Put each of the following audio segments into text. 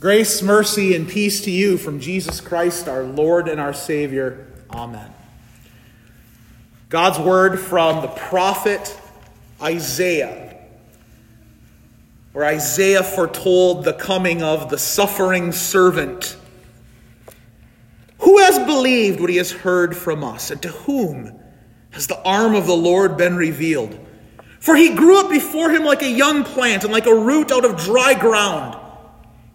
Grace, mercy, and peace to you from Jesus Christ, our Lord and our Savior. Amen. God's word from the prophet Isaiah, where Isaiah foretold the coming of the suffering servant. Who has believed what he has heard from us, and to whom has the arm of the Lord been revealed? For he grew up before him like a young plant and like a root out of dry ground.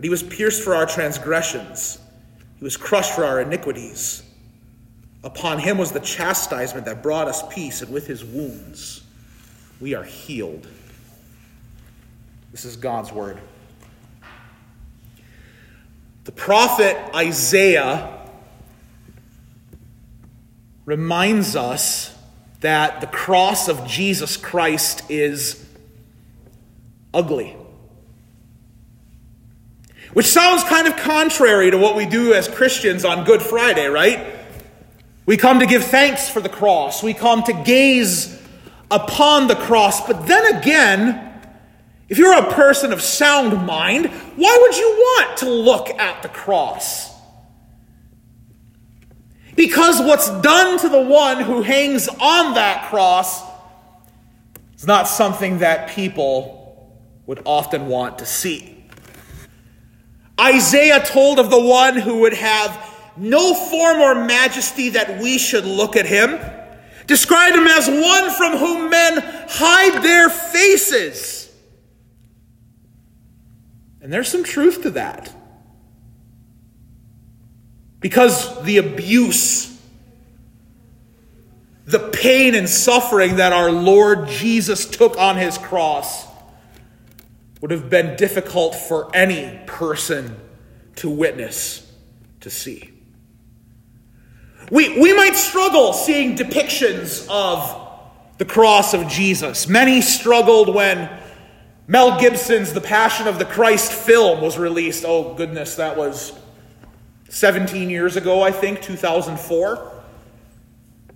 But he was pierced for our transgressions, he was crushed for our iniquities. Upon him was the chastisement that brought us peace, and with his wounds we are healed. This is God's word. The prophet Isaiah reminds us that the cross of Jesus Christ is ugly. Which sounds kind of contrary to what we do as Christians on Good Friday, right? We come to give thanks for the cross. We come to gaze upon the cross. But then again, if you're a person of sound mind, why would you want to look at the cross? Because what's done to the one who hangs on that cross is not something that people would often want to see. Isaiah told of the one who would have no form or majesty that we should look at him, described him as one from whom men hide their faces. And there's some truth to that. Because the abuse, the pain and suffering that our Lord Jesus took on his cross would have been difficult for any person to witness, to see. We, we might struggle seeing depictions of the cross of Jesus. Many struggled when Mel Gibson's The Passion of the Christ film was released. Oh, goodness, that was 17 years ago, I think, 2004.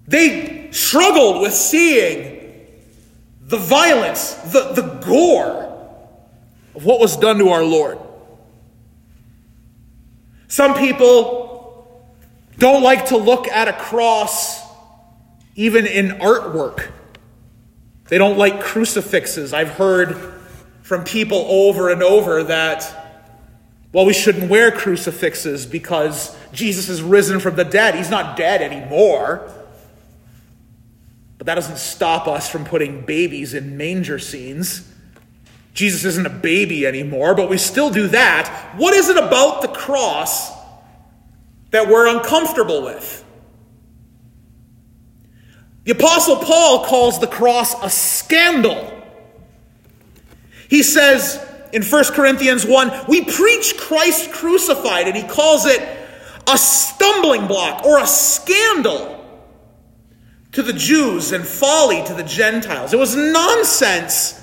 They struggled with seeing the violence, the, the gore of what was done to our Lord. Some people don't like to look at a cross even in artwork. They don't like crucifixes. I've heard from people over and over that, well, we shouldn't wear crucifixes because Jesus is risen from the dead. He's not dead anymore. But that doesn't stop us from putting babies in manger scenes. Jesus isn't a baby anymore, but we still do that. What is it about the cross that we're uncomfortable with? The Apostle Paul calls the cross a scandal. He says in 1 Corinthians 1, we preach Christ crucified, and he calls it a stumbling block or a scandal to the Jews and folly to the Gentiles. It was nonsense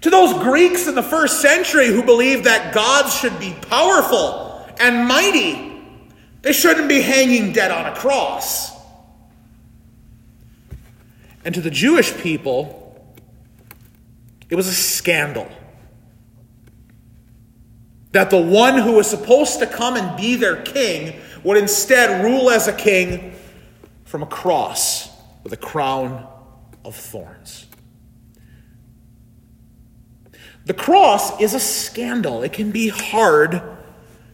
to those Greeks in the first century who believed that gods should be powerful and mighty, they shouldn't be hanging dead on a cross. And to the Jewish people, it was a scandal that the one who was supposed to come and be their king would instead rule as a king from a cross with a crown of thorns. The cross is a scandal. It can be hard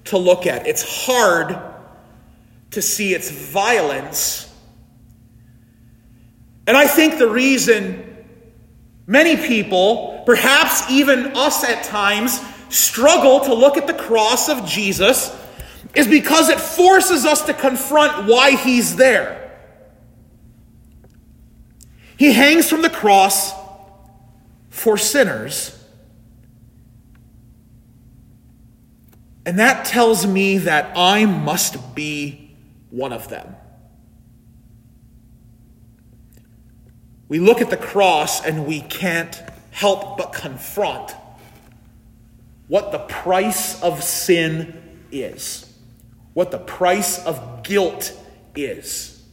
to look at, it's hard to see its violence. And I think the reason many people, perhaps even us at times, struggle to look at the cross of Jesus is because it forces us to confront why he's there. He hangs from the cross for sinners And that tells me that I must be one of them. We look at the cross and we can't help but confront what the price of sin is, what the price of guilt is.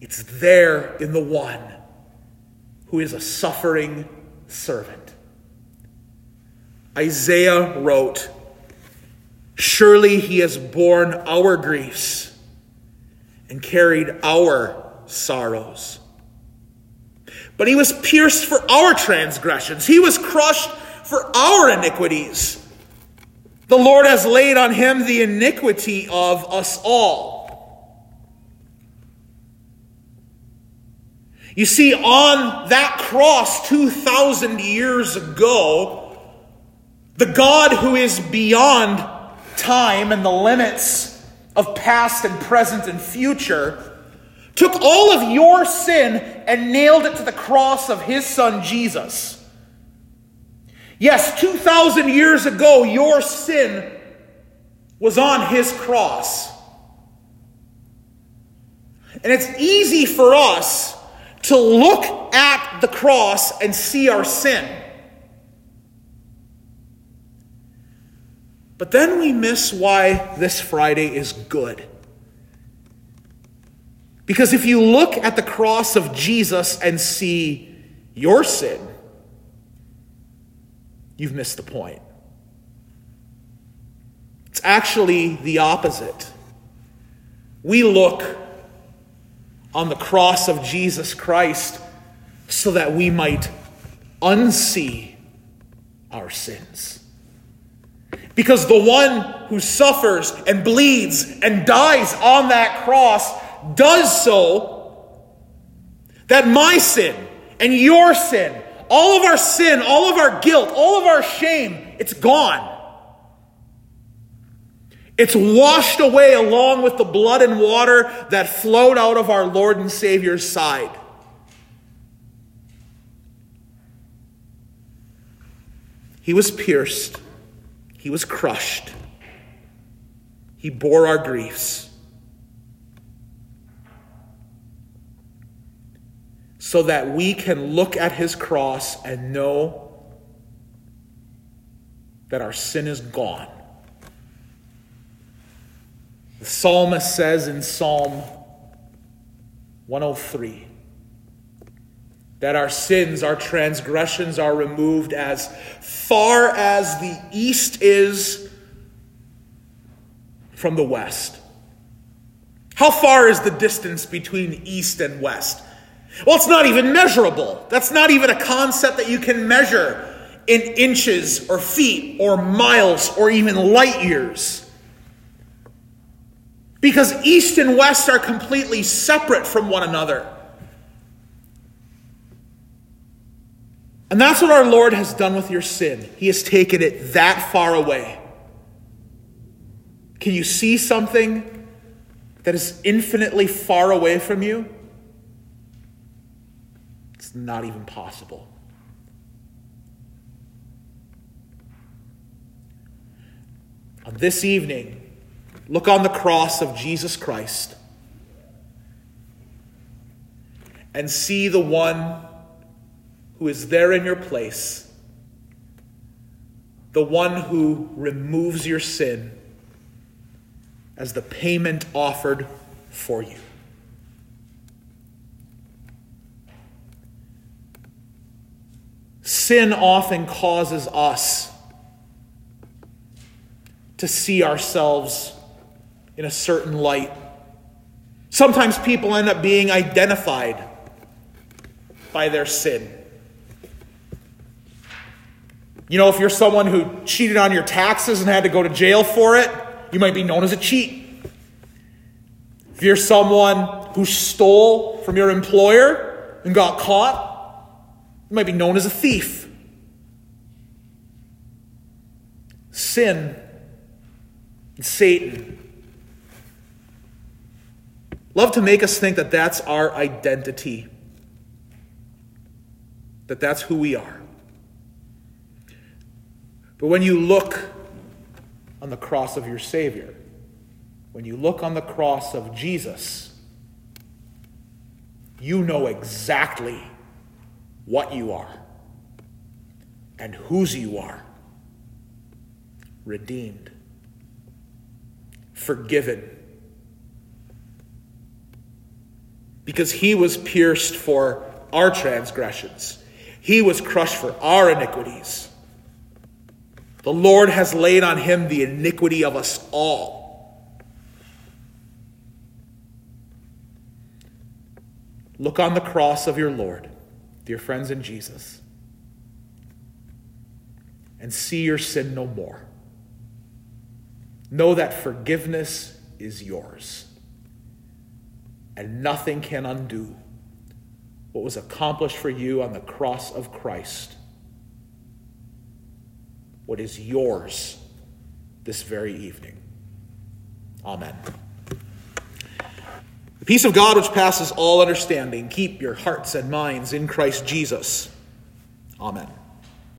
It's there in the one who is a suffering servant. Isaiah wrote, Surely he has borne our griefs and carried our sorrows. But he was pierced for our transgressions, he was crushed for our iniquities. The Lord has laid on him the iniquity of us all. You see, on that cross 2,000 years ago, the God who is beyond time and the limits of past and present and future took all of your sin and nailed it to the cross of his son Jesus. Yes, 2,000 years ago, your sin was on his cross. And it's easy for us to look at the cross and see our sin. But then we miss why this Friday is good. Because if you look at the cross of Jesus and see your sin, you've missed the point. It's actually the opposite. We look on the cross of Jesus Christ so that we might unsee our sins. Because the one who suffers and bleeds and dies on that cross does so that my sin and your sin, all of our sin, all of our guilt, all of our shame, it's gone. It's washed away along with the blood and water that flowed out of our Lord and Savior's side. He was pierced he was crushed. He bore our griefs. So that we can look at his cross and know that our sin is gone. The psalmist says in Psalm 103 that our sins, our transgressions are removed as far as the east is from the west. How far is the distance between east and west? Well, it's not even measurable. That's not even a concept that you can measure in inches or feet or miles or even light years. Because east and west are completely separate from one another. And that's what our Lord has done with your sin. He has taken it that far away. Can you see something that is infinitely far away from you? It's not even possible. On this evening, look on the cross of Jesus Christ and see the one who is there in your place, the one who removes your sin as the payment offered for you. Sin often causes us to see ourselves in a certain light. Sometimes people end up being identified by their sin. You know, if you're someone who cheated on your taxes and had to go to jail for it, you might be known as a cheat. If you're someone who stole from your employer and got caught, you might be known as a thief. Sin and Satan love to make us think that that's our identity, that that's who we are. But when you look on the cross of your Savior. When you look on the cross of Jesus, you know exactly what you are and whose you are redeemed, forgiven. Because he was pierced for our transgressions, he was crushed for our iniquities. The Lord has laid on him the iniquity of us all. Look on the cross of your Lord, dear friends in Jesus, and see your sin no more. Know that forgiveness is yours, and nothing can undo what was accomplished for you on the cross of Christ what is yours this very evening. Amen. The peace of God, which passes all understanding, keep your hearts and minds in Christ Jesus. Amen.